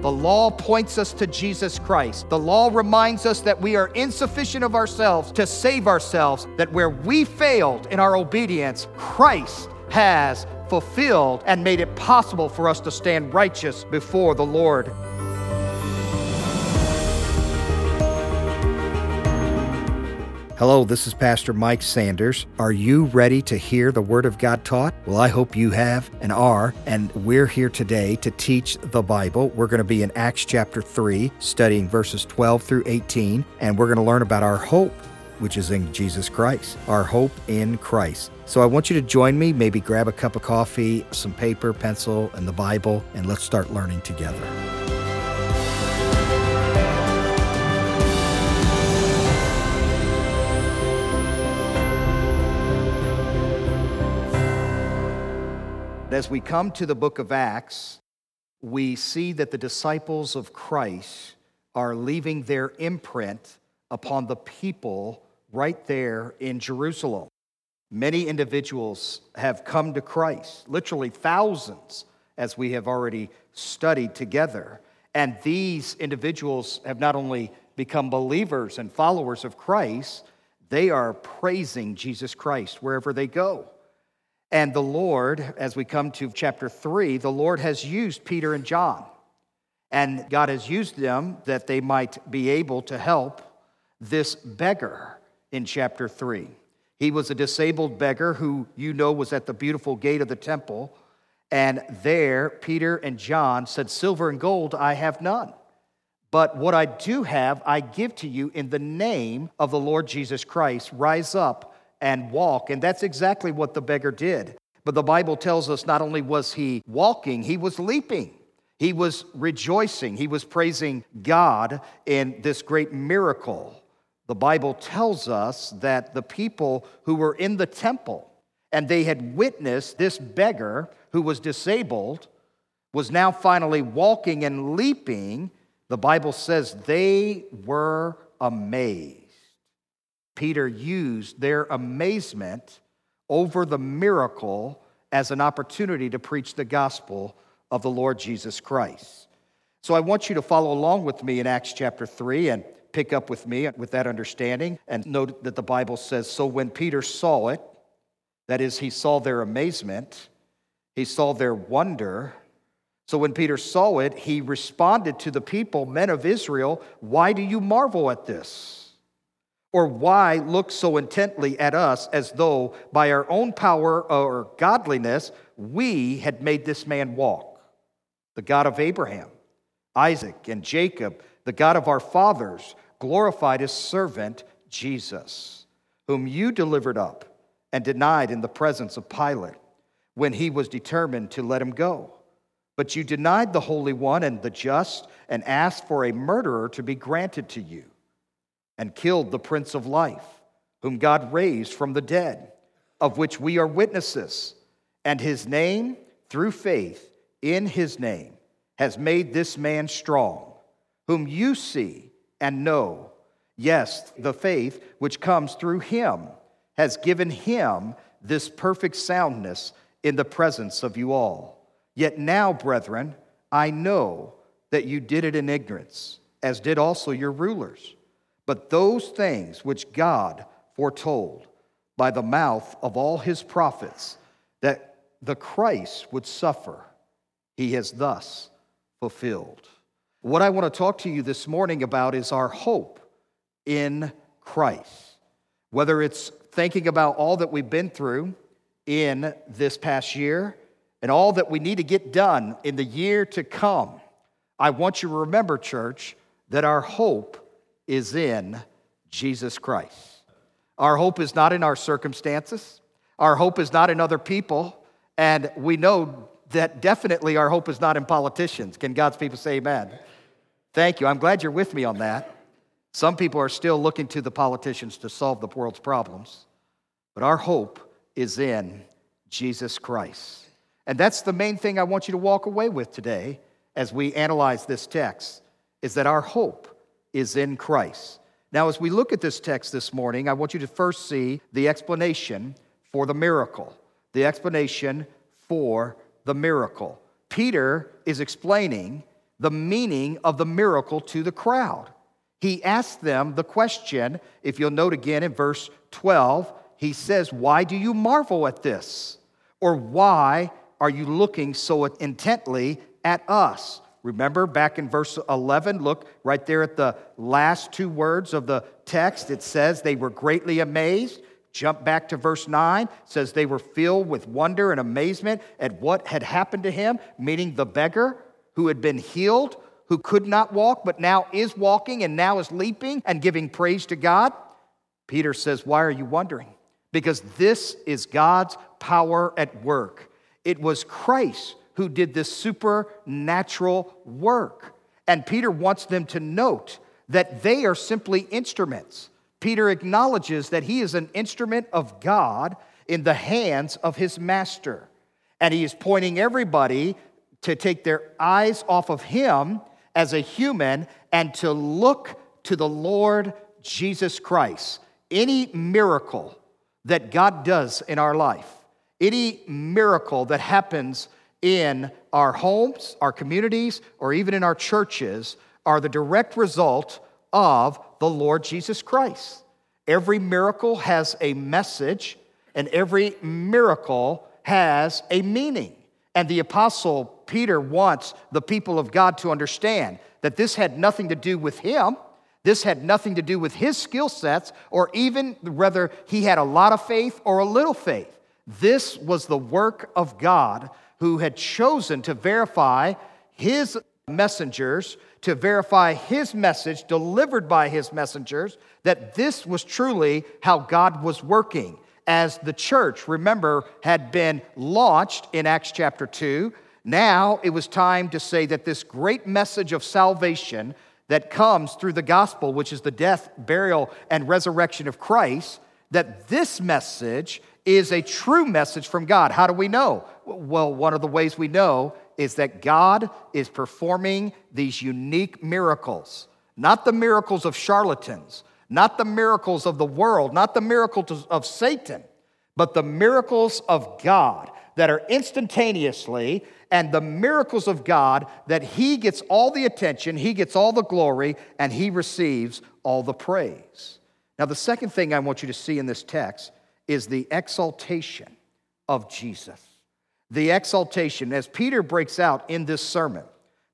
The law points us to Jesus Christ. The law reminds us that we are insufficient of ourselves to save ourselves, that where we failed in our obedience, Christ has fulfilled and made it possible for us to stand righteous before the Lord. Hello, this is Pastor Mike Sanders. Are you ready to hear the Word of God taught? Well, I hope you have and are. And we're here today to teach the Bible. We're going to be in Acts chapter 3, studying verses 12 through 18, and we're going to learn about our hope, which is in Jesus Christ, our hope in Christ. So I want you to join me, maybe grab a cup of coffee, some paper, pencil, and the Bible, and let's start learning together. As we come to the book of Acts, we see that the disciples of Christ are leaving their imprint upon the people right there in Jerusalem. Many individuals have come to Christ, literally thousands, as we have already studied together. And these individuals have not only become believers and followers of Christ, they are praising Jesus Christ wherever they go. And the Lord, as we come to chapter 3, the Lord has used Peter and John. And God has used them that they might be able to help this beggar in chapter 3. He was a disabled beggar who you know was at the beautiful gate of the temple. And there, Peter and John said, Silver and gold I have none. But what I do have, I give to you in the name of the Lord Jesus Christ. Rise up and walk. And that's exactly what the beggar did. But the Bible tells us not only was he walking, he was leaping. He was rejoicing. He was praising God in this great miracle. The Bible tells us that the people who were in the temple and they had witnessed this beggar who was disabled was now finally walking and leaping. The Bible says they were amazed. Peter used their amazement over the miracle as an opportunity to preach the gospel of the Lord Jesus Christ. So I want you to follow along with me in Acts chapter 3 and pick up with me with that understanding and note that the Bible says so when Peter saw it, that is, he saw their amazement, he saw their wonder. So when Peter saw it, he responded to the people, Men of Israel, why do you marvel at this? Or why look so intently at us as though by our own power or godliness we had made this man walk? The God of Abraham, Isaac, and Jacob, the God of our fathers, glorified his servant Jesus, whom you delivered up and denied in the presence of Pilate when he was determined to let him go. But you denied the Holy One and the just and asked for a murderer to be granted to you and killed the Prince of Life, whom God raised from the dead, of which we are witnesses. And his name, through faith in his name, has made this man strong, whom you see and know. Yes, the faith which comes through him has given him this perfect soundness in the presence of you all. Yet now, brethren, I know that you did it in ignorance, as did also your rulers. But those things which God foretold by the mouth of all his prophets that the Christ would suffer, he has thus fulfilled. What I want to talk to you this morning about is our hope in Christ. Whether it's thinking about all that we've been through in this past year and all that we need to get done in the year to come, I want you to remember, church, that our hope is in Jesus Christ. Our hope is not in our circumstances, our hope is not in other people, and we know that definitely our hope is not in politicians. Can God's people say amen? Thank you. I'm glad you're with me on that. Some people are still looking to the politicians to solve the world's problems, but our hope is in Jesus Christ. And that's the main thing I want you to walk away with today as we analyze this text is that our hope is in Christ. Now, as we look at this text this morning, I want you to first see the explanation for the miracle. The explanation for the miracle. Peter is explaining the meaning of the miracle to the crowd. He asked them the question, if you'll note again in verse 12, he says, Why do you marvel at this? Or why are you looking so intently at us? Remember back in verse 11, look right there at the last two words of the text. It says they were greatly amazed. Jump back to verse 9, says they were filled with wonder and amazement at what had happened to him, meaning the beggar who had been healed, who could not walk, but now is walking and now is leaping and giving praise to God. Peter says, Why are you wondering? Because this is God's power at work. It was Christ who did this supernatural work. And Peter wants them to note that they are simply instruments. Peter acknowledges that he is an instrument of God in the hands of his master. And he is pointing everybody to take their eyes off of him as a human and to look to the Lord Jesus Christ. Any miracle that God does in our life, any miracle that happens in our homes, our communities, or even in our churches are the direct result of the Lord Jesus Christ. Every miracle has a message, and every miracle has a meaning. And the apostle Peter wants the people of God to understand that this had nothing to do with him. This had nothing to do with his skill sets, or even whether he had a lot of faith or a little faith. This was the work of God who had chosen to verify his messengers, to verify his message delivered by his messengers, that this was truly how God was working. As the church, remember, had been launched in Acts chapter 2, now it was time to say that this great message of salvation that comes through the gospel, which is the death, burial, and resurrection of Christ, that this message is a true message from God. How do we know? Well, one of the ways we know is that God is performing these unique miracles, not the miracles of charlatans, not the miracles of the world, not the miracles of Satan, but the miracles of God that are instantaneously and the miracles of God that He gets all the attention, He gets all the glory, and He receives all the praise. Now, the second thing I want you to see in this text is the exaltation of Jesus. The exaltation, as Peter breaks out in this sermon,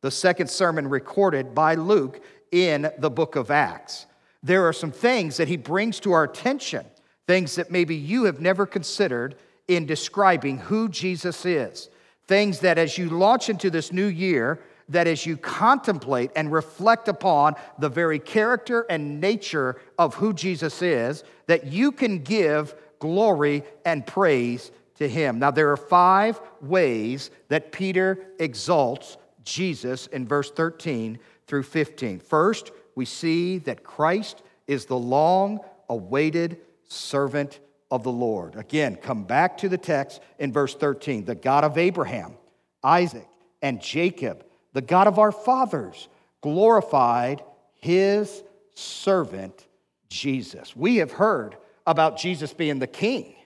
the second sermon recorded by Luke in the book of Acts. There are some things that he brings to our attention, things that maybe you have never considered in describing who Jesus is. Things that as you launch into this new year, that as you contemplate and reflect upon the very character and nature of who Jesus is, that you can give glory and praise to him. Now, there are five ways that Peter exalts Jesus in verse 13 through 15. First, we see that Christ is the long awaited servant of the Lord. Again, come back to the text in verse 13. The God of Abraham, Isaac, and Jacob, the God of our fathers, glorified his servant Jesus. We have heard about Jesus being the king.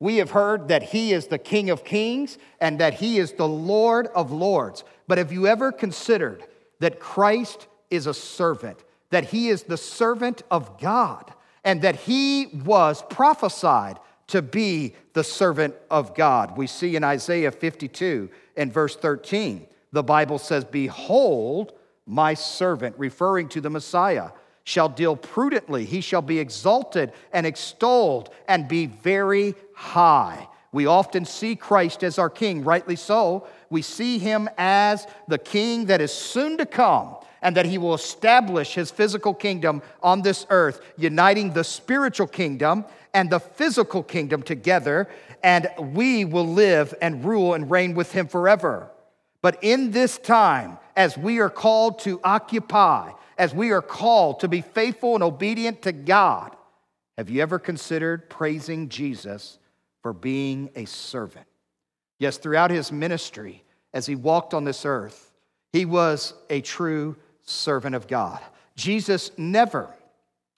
We have heard that he is the King of kings and that he is the Lord of lords. But have you ever considered that Christ is a servant, that he is the servant of God, and that he was prophesied to be the servant of God? We see in Isaiah 52 and verse 13, the Bible says, Behold, my servant, referring to the Messiah shall deal prudently. He shall be exalted and extolled and be very high. We often see Christ as our king, rightly so. We see him as the king that is soon to come and that he will establish his physical kingdom on this earth, uniting the spiritual kingdom and the physical kingdom together, and we will live and rule and reign with him forever. But in this time, as we are called to occupy, as we are called to be faithful and obedient to God, have you ever considered praising Jesus for being a servant? Yes, throughout his ministry, as he walked on this earth, he was a true servant of God. Jesus never,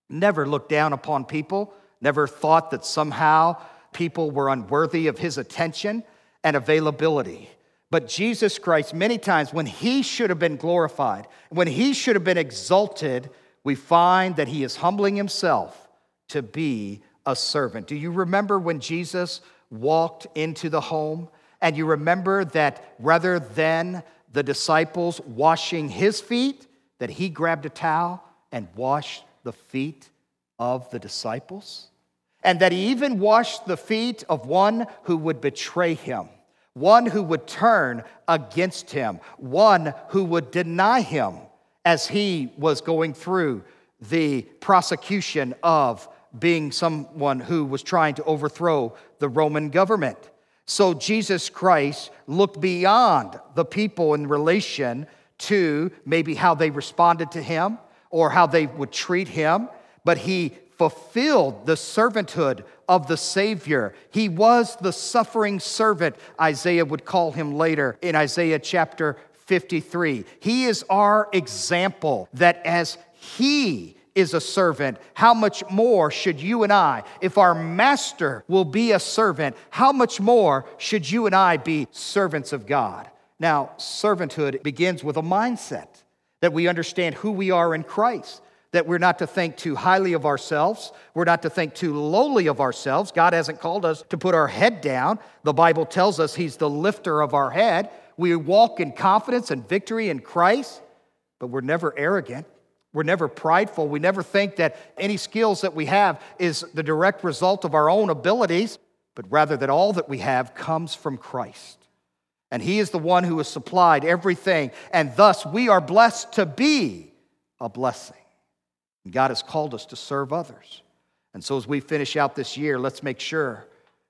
never looked down upon people, never thought that somehow people were unworthy of his attention and availability. But Jesus Christ, many times when he should have been glorified, when he should have been exalted, we find that he is humbling himself to be a servant. Do you remember when Jesus walked into the home? And you remember that rather than the disciples washing his feet, that he grabbed a towel and washed the feet of the disciples? And that he even washed the feet of one who would betray him, one who would turn against him, one who would deny him as he was going through the prosecution of being someone who was trying to overthrow the Roman government. So Jesus Christ looked beyond the people in relation to maybe how they responded to him or how they would treat him, but he fulfilled the servanthood of the Savior. He was the suffering servant, Isaiah would call him later in Isaiah chapter 53. He is our example that as he is a servant, how much more should you and I, if our master will be a servant, how much more should you and I be servants of God? Now, servanthood begins with a mindset that we understand who we are in Christ, that we're not to think too highly of ourselves, we're not to think too lowly of ourselves. God hasn't called us to put our head down. The Bible tells us He's the lifter of our head. We walk in confidence and victory in Christ, but we're never arrogant. We're never prideful. We never think that any skills that we have is the direct result of our own abilities, but rather that all that we have comes from Christ. And He is the one who has supplied everything, and thus we are blessed to be a blessing. God has called us to serve others. And so as we finish out this year, let's make sure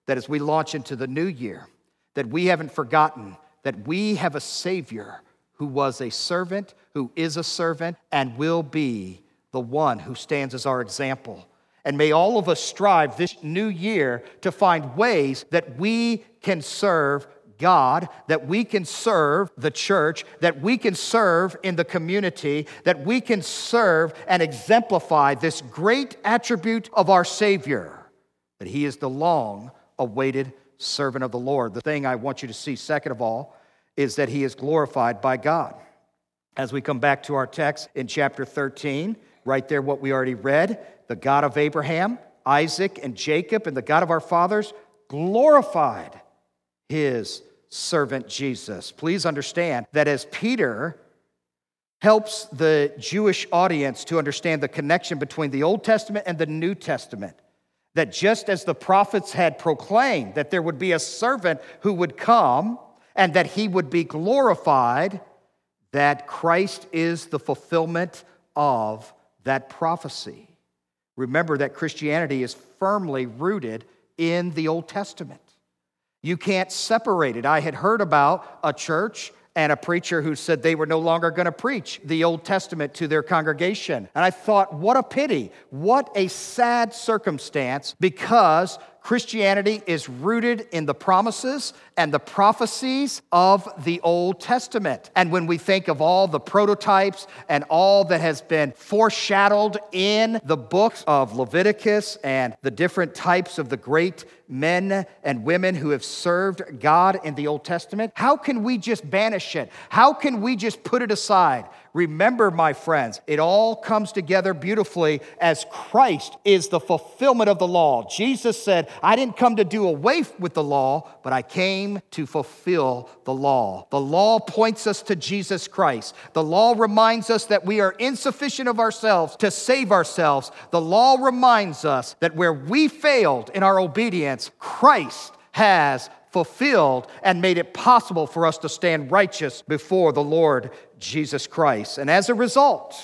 that as we launch into the new year, that we haven't forgotten that we have a Savior who was a servant, who is a servant, and will be the one who stands as our example. And may all of us strive this new year to find ways that we can serve God, that we can serve the church, that we can serve in the community, that we can serve and exemplify this great attribute of our Savior, that He is the long awaited servant of the Lord. The thing I want you to see, second of all, is that he is glorified by God. As we come back to our text in chapter 13, right there, what we already read the God of Abraham, Isaac, and Jacob, and the God of our fathers glorified his servant Jesus. Please understand that as Peter helps the Jewish audience to understand the connection between the Old Testament and the New Testament, that just as the prophets had proclaimed that there would be a servant who would come, and that he would be glorified, that Christ is the fulfillment of that prophecy. Remember that Christianity is firmly rooted in the Old Testament. You can't separate it. I had heard about a church and a preacher who said they were no longer going to preach the Old Testament to their congregation. And I thought, what a pity. What a sad circumstance because Christianity is rooted in the promises and the prophecies of the Old Testament. And when we think of all the prototypes and all that has been foreshadowed in the books of Leviticus and the different types of the great men and women who have served God in the Old Testament, how can we just banish it? How can we just put it aside? Remember, my friends, it all comes together beautifully as Christ is the fulfillment of the law. Jesus said, I didn't come to do away with the law, but I came to fulfill the law. The law points us to Jesus Christ. The law reminds us that we are insufficient of ourselves to save ourselves. The law reminds us that where we failed in our obedience, Christ has fulfilled and made it possible for us to stand righteous before the Lord Jesus Christ. And as a result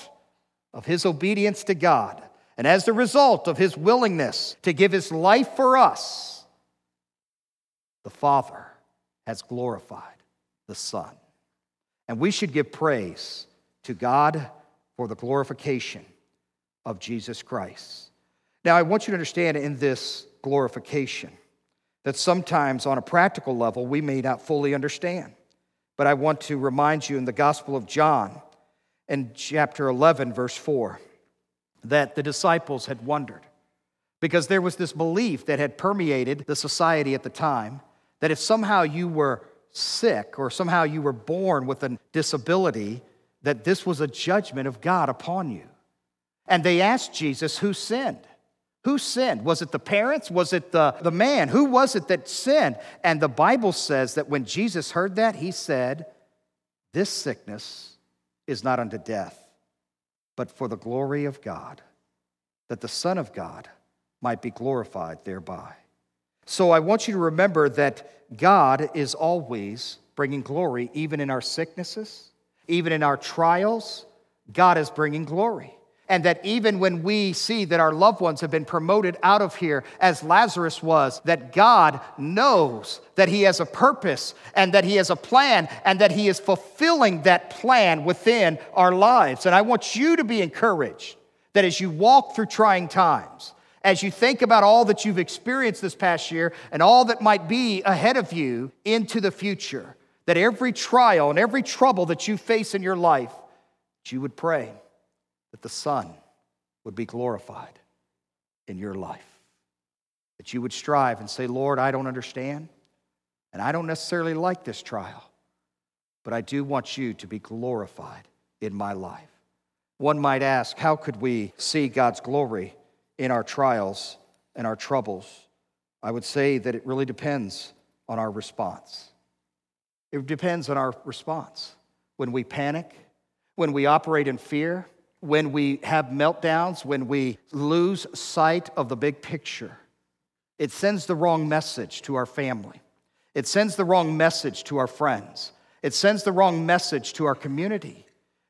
of his obedience to God, and as a result of his willingness to give his life for us, the Father has glorified the Son. And we should give praise to God for the glorification of Jesus Christ. Now, I want you to understand in this glorification, that sometimes on a practical level we may not fully understand. But I want to remind you in the Gospel of John, in chapter 11, verse 4, that the disciples had wondered because there was this belief that had permeated the society at the time that if somehow you were sick or somehow you were born with a disability, that this was a judgment of God upon you. And they asked Jesus, Who sinned? Who sinned? Was it the parents? Was it the, the man? Who was it that sinned? And the Bible says that when Jesus heard that, he said, This sickness is not unto death, but for the glory of God, that the Son of God might be glorified thereby. So I want you to remember that God is always bringing glory, even in our sicknesses, even in our trials. God is bringing glory. And that even when we see that our loved ones have been promoted out of here, as Lazarus was, that God knows that He has a purpose and that He has a plan and that He is fulfilling that plan within our lives. And I want you to be encouraged that as you walk through trying times, as you think about all that you've experienced this past year and all that might be ahead of you into the future, that every trial and every trouble that you face in your life, you would pray that the Son would be glorified in your life. That you would strive and say, Lord, I don't understand, and I don't necessarily like this trial, but I do want you to be glorified in my life. One might ask, how could we see God's glory in our trials and our troubles, I would say that it really depends on our response. It depends on our response. When we panic, when we operate in fear, when we have meltdowns, when we lose sight of the big picture, it sends the wrong message to our family. It sends the wrong message to our friends. It sends the wrong message to our community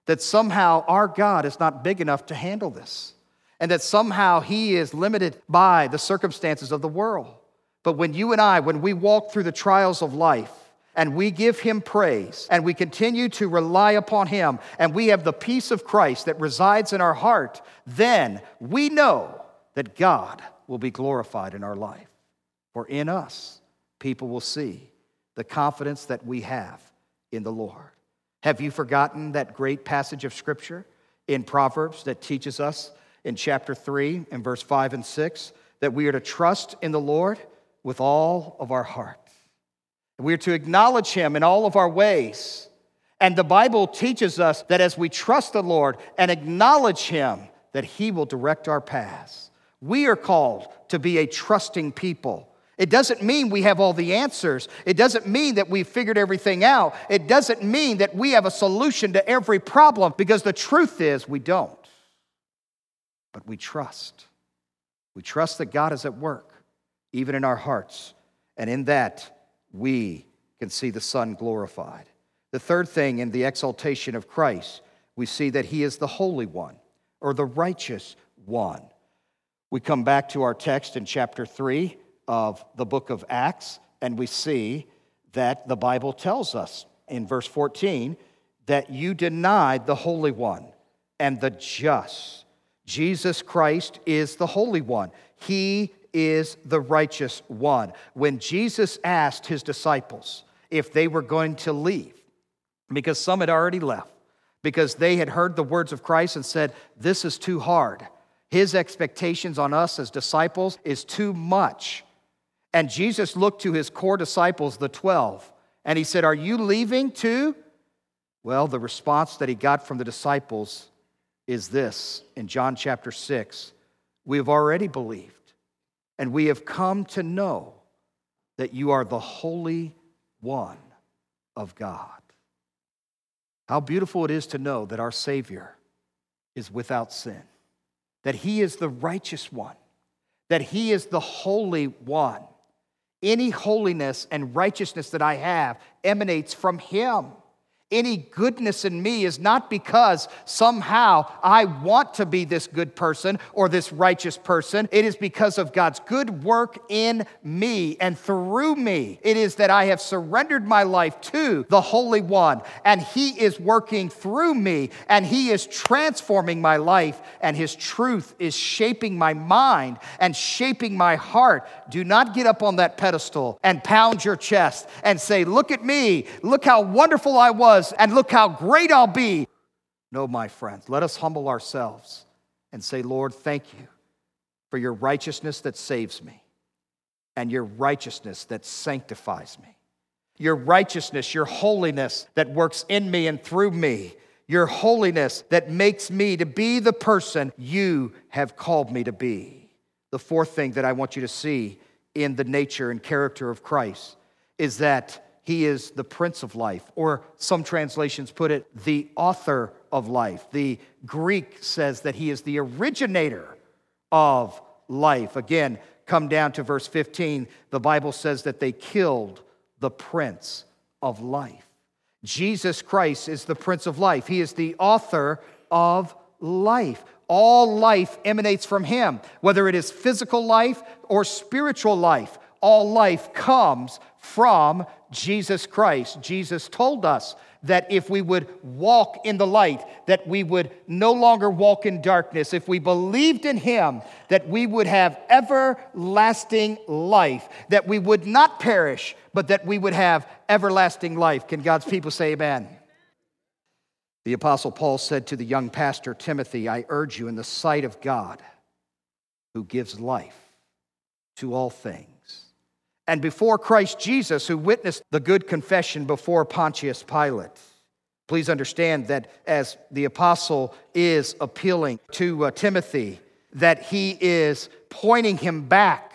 that somehow our God is not big enough to handle this and that somehow he is limited by the circumstances of the world. But when you and I, when we walk through the trials of life, and we give him praise and we continue to rely upon him and we have the peace of Christ that resides in our heart, then we know that God will be glorified in our life. For in us, people will see the confidence that we have in the Lord. Have you forgotten that great passage of Scripture in Proverbs that teaches us in chapter 3 and verse 5 and 6 that we are to trust in the Lord with all of our heart. We are to acknowledge Him in all of our ways. And the Bible teaches us that as we trust the Lord and acknowledge Him, that He will direct our paths. We are called to be a trusting people. It doesn't mean we have all the answers. It doesn't mean that we've figured everything out. It doesn't mean that we have a solution to every problem because the truth is we don't but we trust. We trust that God is at work, even in our hearts, and in that we can see the Son glorified. The third thing in the exaltation of Christ, we see that He is the Holy One or the righteous one. We come back to our text in chapter 3 of the book of Acts, and we see that the Bible tells us in verse 14 that you denied the Holy One and the just Jesus Christ is the Holy One. He is the righteous one. When Jesus asked his disciples if they were going to leave, because some had already left, because they had heard the words of Christ and said, This is too hard. His expectations on us as disciples is too much. And Jesus looked to his core disciples, the 12, and he said, Are you leaving too? Well, the response that he got from the disciples is this in John chapter 6 we have already believed, and we have come to know that you are the Holy One of God. How beautiful it is to know that our Savior is without sin, that He is the righteous one, that He is the Holy One. Any holiness and righteousness that I have emanates from Him. Any goodness in me is not because somehow I want to be this good person or this righteous person. It is because of God's good work in me and through me. It is that I have surrendered my life to the Holy One, and He is working through me, and He is transforming my life, and His truth is shaping my mind and shaping my heart. Do not get up on that pedestal and pound your chest and say, Look at me, look how wonderful I was was, and look how great I'll be. No, my friends, let us humble ourselves and say, Lord, thank you for your righteousness that saves me and your righteousness that sanctifies me. your righteousness, your holiness that works in me and through me, your holiness that makes me to be the person you have called me to be. The fourth thing that I want you to see in the nature and character of Christ is that he is the Prince of Life, or some translations put it, the author of life. The Greek says that he is the originator of life. Again, come down to verse 15. The Bible says that they killed the Prince of Life. Jesus Christ is the Prince of Life, He is the author of life. All life emanates from Him, whether it is physical life or spiritual life. All life comes from Jesus Christ. Jesus told us that if we would walk in the light, that we would no longer walk in darkness, if we believed in Him, that we would have everlasting life, that we would not perish, but that we would have everlasting life. Can God's people say amen? The Apostle Paul said to the young pastor Timothy, I urge you in the sight of God who gives life to all things and before Christ Jesus, who witnessed the good confession before Pontius Pilate. Please understand that as the apostle is appealing to uh, Timothy, that he is pointing him back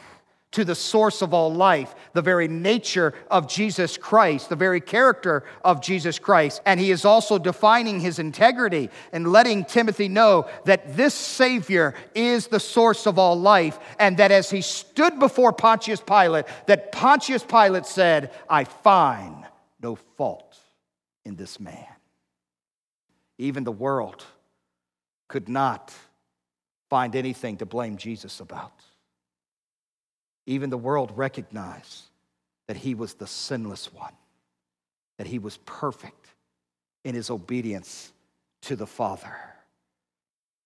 to the source of all life, the very nature of Jesus Christ, the very character of Jesus Christ. And he is also defining his integrity and letting Timothy know that this Savior is the source of all life, and that as he stood before Pontius Pilate, that Pontius Pilate said, I find no fault in this man. Even the world could not find anything to blame Jesus about. Even the world recognized that he was the sinless one, that he was perfect in his obedience to the Father.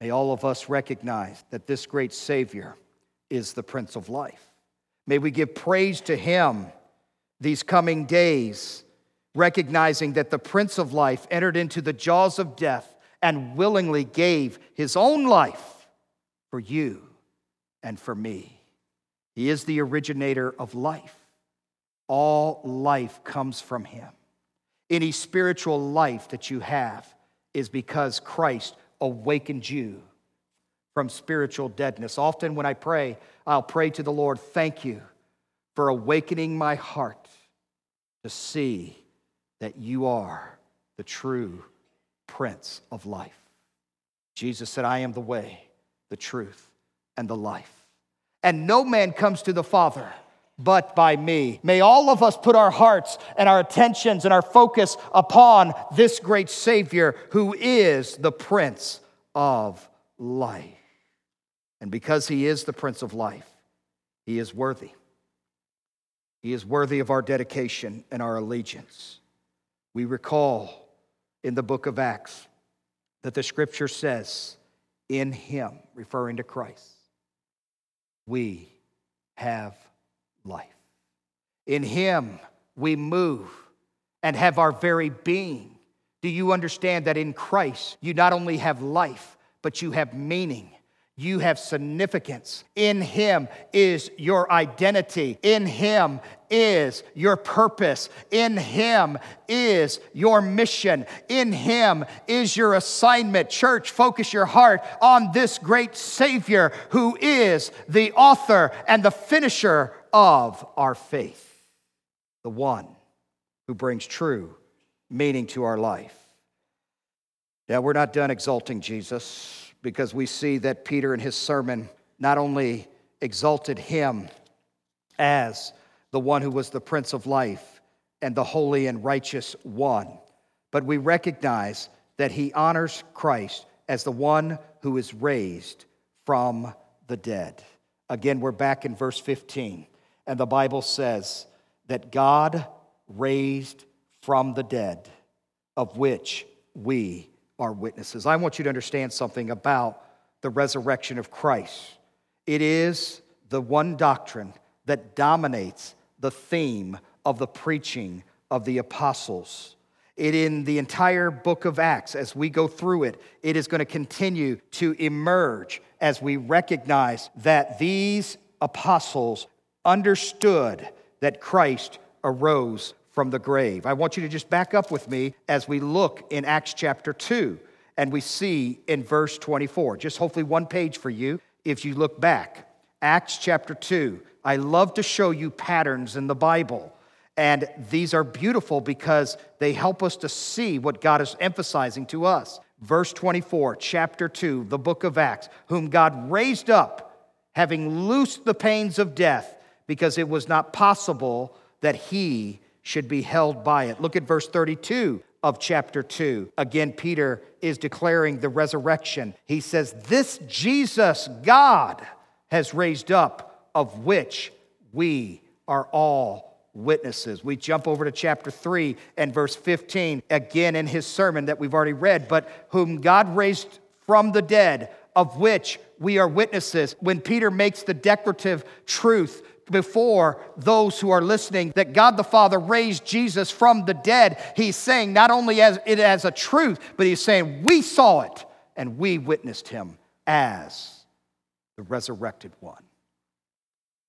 May all of us recognize that this great Savior is the Prince of Life. May we give praise to him these coming days, recognizing that the Prince of Life entered into the jaws of death and willingly gave his own life for you and for me. He is the originator of life. All life comes from Him. Any spiritual life that you have is because Christ awakened you from spiritual deadness. Often when I pray, I'll pray to the Lord, Thank you for awakening my heart to see that you are the true Prince of life. Jesus said, I am the way, the truth, and the life and no man comes to the Father but by me. May all of us put our hearts and our attentions and our focus upon this great Savior who is the Prince of life. And because he is the Prince of life, he is worthy. He is worthy of our dedication and our allegiance. We recall in the book of Acts that the scripture says, in him, referring to Christ we have life. In Him we move and have our very being. Do you understand that in Christ you not only have life, but you have meaning? You have significance. In Him is your identity. In Him is your purpose. In Him is your mission. In Him is your assignment. Church, focus your heart on this great Savior who is the author and the finisher of our faith, the one who brings true meaning to our life. Now, we're not done exalting Jesus because we see that Peter in his sermon not only exalted him as the one who was the Prince of Life and the holy and righteous one, but we recognize that he honors Christ as the one who is raised from the dead. Again, we're back in verse 15, and the Bible says that God raised from the dead, of which we are witnesses. I want you to understand something about the resurrection of Christ. It is the one doctrine that dominates the theme of the preaching of the apostles. It in the entire book of Acts, as we go through it, it is going to continue to emerge as we recognize that these apostles understood that Christ arose from the grave. I want you to just back up with me as we look in Acts chapter 2 and we see in verse 24. Just hopefully one page for you if you look back. Acts chapter 2. I love to show you patterns in the Bible. And these are beautiful because they help us to see what God is emphasizing to us. Verse 24, chapter 2, the book of Acts, whom God raised up, having loosed the pains of death, because it was not possible that he should be held by it. Look at verse 32 of chapter 2. Again, Peter is declaring the resurrection. He says, This Jesus God has raised up, of which we are all witnesses. We jump over to chapter 3 and verse 15, again in his sermon that we've already read, but whom God raised from the dead, of which we are witnesses. When Peter makes the declarative truth before those who are listening that God the Father raised Jesus from the dead, he's saying not only as it as a truth, but he's saying we saw it and we witnessed him as the resurrected one.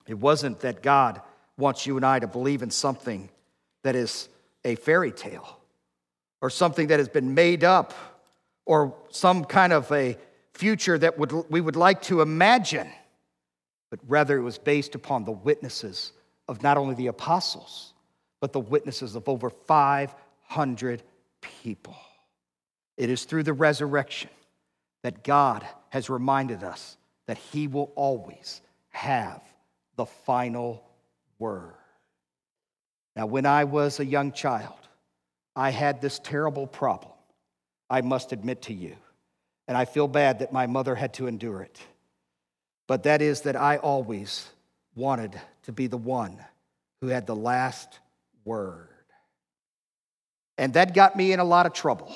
It wasn't that God wants you and I to believe in something that is a fairy tale or something that has been made up or some kind of a future that would, we would like to imagine but rather it was based upon the witnesses of not only the apostles, but the witnesses of over 500 people. It is through the resurrection that God has reminded us that He will always have the final word. Now, when I was a young child, I had this terrible problem, I must admit to you. And I feel bad that my mother had to endure it but that is that I always wanted to be the one who had the last word. And that got me in a lot of trouble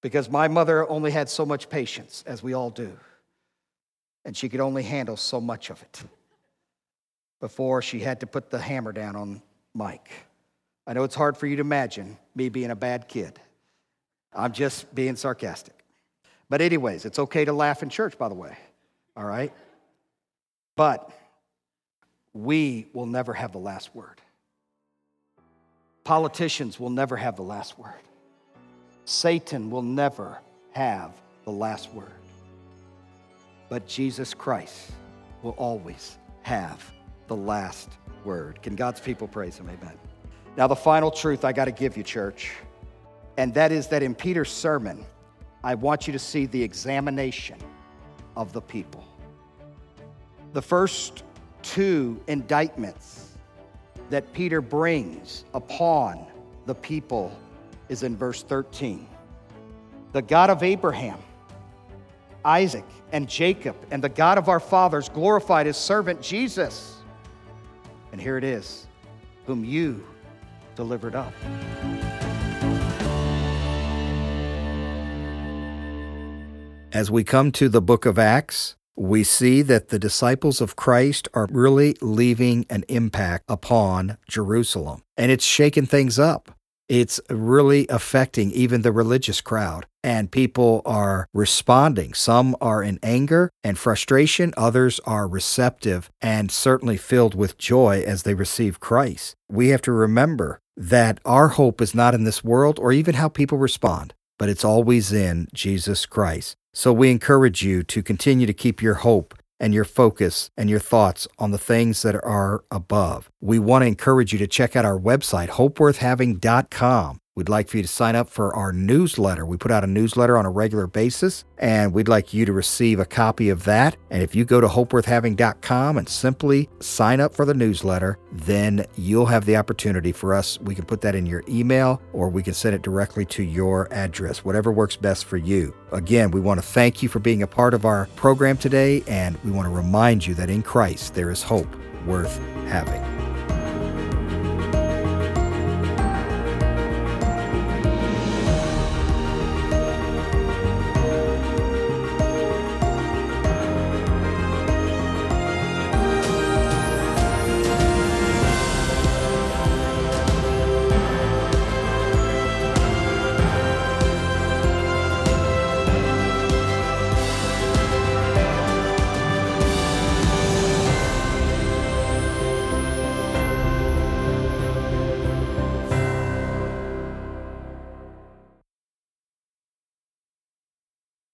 because my mother only had so much patience, as we all do, and she could only handle so much of it before she had to put the hammer down on Mike. I know it's hard for you to imagine me being a bad kid. I'm just being sarcastic. But, anyways, it's okay to laugh in church, by the way all right? But we will never have the last word. Politicians will never have the last word. Satan will never have the last word. But Jesus Christ will always have the last word. Can God's people praise him? Amen. Now, the final truth I got to give you, church, and that is that in Peter's sermon, I want you to see the examination of the people. The first two indictments that Peter brings upon the people is in verse 13. The God of Abraham, Isaac, and Jacob, and the God of our fathers glorified his servant Jesus. And here it is, whom you delivered up. As we come to the book of Acts, we see that the disciples of Christ are really leaving an impact upon Jerusalem. And it's shaking things up. It's really affecting even the religious crowd. And people are responding. Some are in anger and frustration, others are receptive and certainly filled with joy as they receive Christ. We have to remember that our hope is not in this world or even how people respond, but it's always in Jesus Christ. So we encourage you to continue to keep your hope and your focus and your thoughts on the things that are above. We want to encourage you to check out our website, hopeworthhaving.com. We'd like for you to sign up for our newsletter. We put out a newsletter on a regular basis, and we'd like you to receive a copy of that. And if you go to hopeworthhaving.com and simply sign up for the newsletter, then you'll have the opportunity for us. We can put that in your email or we can send it directly to your address, whatever works best for you. Again, we want to thank you for being a part of our program today, and we want to remind you that in Christ there is hope worth having.